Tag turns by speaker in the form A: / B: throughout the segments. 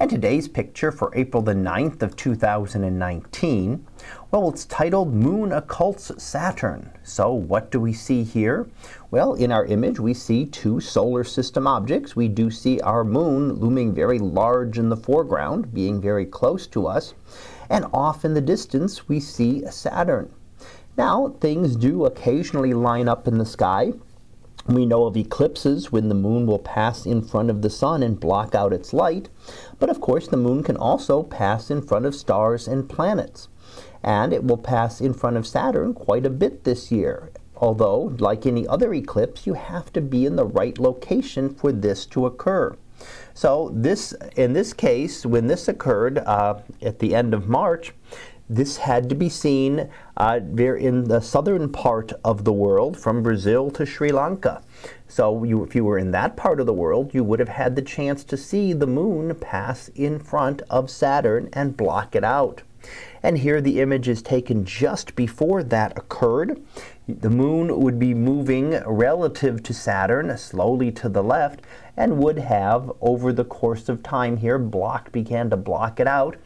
A: And today's picture for April the 9th of 2019, well, it's titled Moon Occults Saturn. So what do we see here? Well, in our image, we see two solar system objects. We do see our moon looming very large in the foreground, being very close to us. And off in the distance, we see Saturn. Now, things do occasionally line up in the sky. We know of eclipses when the moon will pass in front of the sun and block out its light. But of course, the moon can also pass in front of stars and planets. And it will pass in front of Saturn quite a bit this year. Although, like any other eclipse, you have to be in the right location for this to occur. So this, in this case, when this occurred uh, at the end of March, this had to be seen uh, in the southern part of the world, from Brazil to Sri Lanka. So you, if you were in that part of the world, you would have had the chance to see the moon pass in front of Saturn and block it out. And here the image is taken just before that occurred. The moon would be moving relative to Saturn, slowly to the left, and would have, over the course of time here, block began to block it out.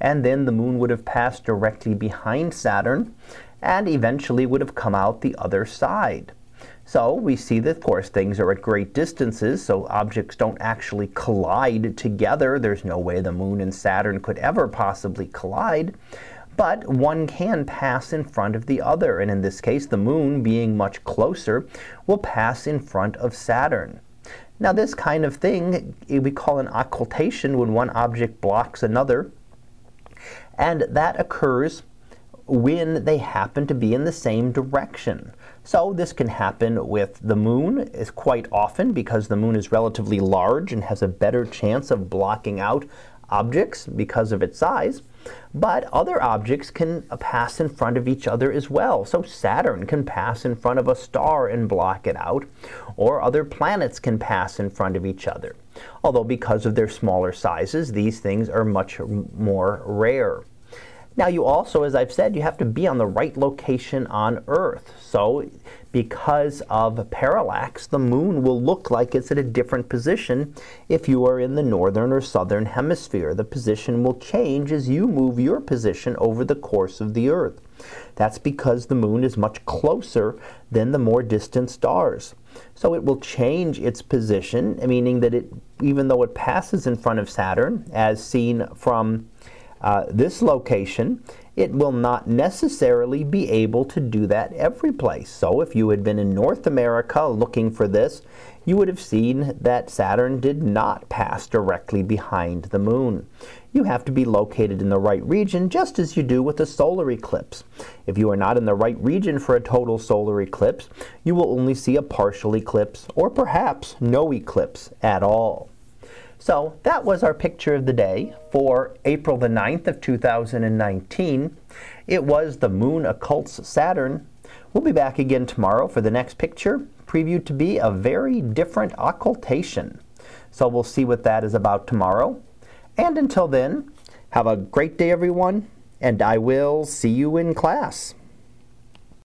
A: And then the moon would have passed directly behind Saturn and eventually would have come out the other side. So we see that, of course, things are at great distances, so objects don't actually collide together. There's no way the moon and Saturn could ever possibly collide. But one can pass in front of the other, and in this case, the moon, being much closer, will pass in front of Saturn. Now, this kind of thing eh, we call an occultation when one object blocks another, and that occurs when they happen to be in the same direction. So this can happen with the moon is quite often because the moon is relatively large and has a better chance of blocking out objects because of its size. But other objects can pass in front of each other as well. So Saturn can pass in front of a star and block it out, or other planets can pass in front of each other. Although because of their smaller sizes, these things are much more rare. Now you also, as I've said, you have to be on the right location on Earth. So because of parallax, the moon will look like it's at a different position if you are in the northern or southern hemisphere. The position will change as you move your position over the course of the Earth. That's because the moon is much closer than the more distant stars. So it will change its position, meaning that it, even though it passes in front of Saturn, as seen from uh, this location, it will not necessarily be able to do that every place. So if you had been in North America looking for this, you would have seen that Saturn did not pass directly behind the moon. You have to be located in the right region, just as you do with a solar eclipse. If you are not in the right region for a total solar eclipse, you will only see a partial eclipse, or perhaps no eclipse at all. So that was our picture of the day for April the 9th of 2019. It was the moon occults Saturn. We'll be back again tomorrow for the next picture, previewed to be a very different occultation. So we'll see what that is about tomorrow. And until then, have a great day everyone, and I will see you in class.